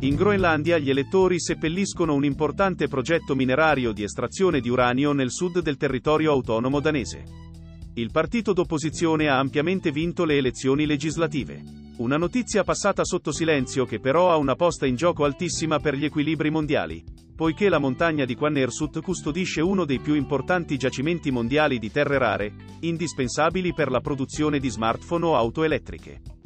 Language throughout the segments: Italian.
In Groenlandia gli elettori seppelliscono un importante progetto minerario di estrazione di uranio nel sud del territorio autonomo danese. Il partito d'opposizione ha ampiamente vinto le elezioni legislative. Una notizia passata sotto silenzio che però ha una posta in gioco altissima per gli equilibri mondiali, poiché la montagna di Quannersut custodisce uno dei più importanti giacimenti mondiali di terre rare, indispensabili per la produzione di smartphone o auto elettriche.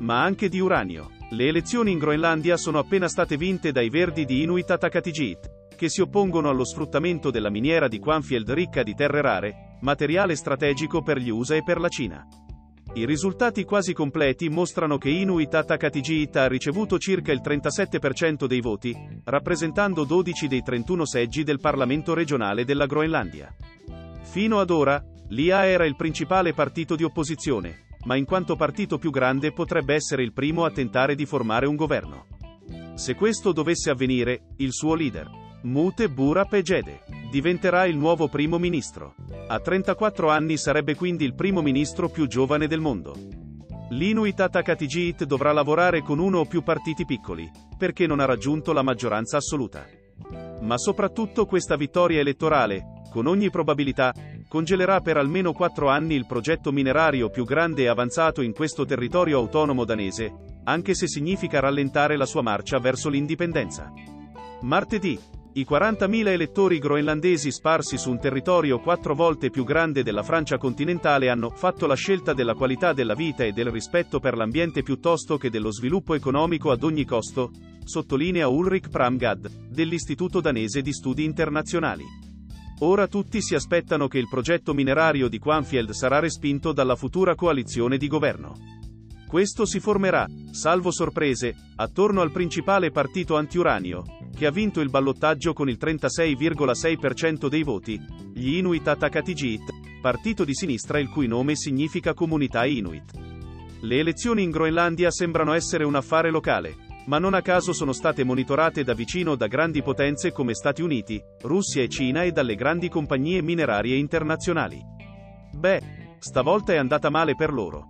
Ma anche di uranio. Le elezioni in Groenlandia sono appena state vinte dai verdi di Inuit Ataqatigiit, che si oppongono allo sfruttamento della miniera di Quanfield ricca di terre rare, materiale strategico per gli USA e per la Cina. I risultati quasi completi mostrano che Inuit Ataqatigiit ha ricevuto circa il 37% dei voti, rappresentando 12 dei 31 seggi del Parlamento regionale della Groenlandia. Fino ad ora, l'IA era il principale partito di opposizione, ma in quanto partito più grande potrebbe essere il primo a tentare di formare un governo. Se questo dovesse avvenire, il suo leader, Mute Bura Pegede, diventerà il nuovo primo ministro. A 34 anni sarebbe quindi il primo ministro più giovane del mondo. L'Inuit Ataqatigiit dovrà lavorare con uno o più partiti piccoli, perché non ha raggiunto la maggioranza assoluta. Ma soprattutto questa vittoria elettorale, con ogni probabilità, congelerà per almeno quattro anni il progetto minerario più grande e avanzato in questo territorio autonomo danese, anche se significa rallentare la sua marcia verso l'indipendenza. Martedì, i 40.000 elettori groenlandesi sparsi su un territorio quattro volte più grande della Francia continentale hanno fatto la scelta della qualità della vita e del rispetto per l'ambiente piuttosto che dello sviluppo economico ad ogni costo, sottolinea Ulrich Pramgad, dell'Istituto danese di studi internazionali. Ora tutti si aspettano che il progetto minerario di Quanfield sarà respinto dalla futura coalizione di governo. Questo si formerà, salvo sorprese, attorno al principale partito antiuranio, che ha vinto il ballottaggio con il 36,6% dei voti, gli Inuit Ataqatigiit, partito di sinistra il cui nome significa comunità Inuit. Le elezioni in Groenlandia sembrano essere un affare locale, ma non a caso sono state monitorate da vicino da grandi potenze come Stati Uniti, Russia e Cina e dalle grandi compagnie minerarie internazionali. Beh, stavolta è andata male per loro.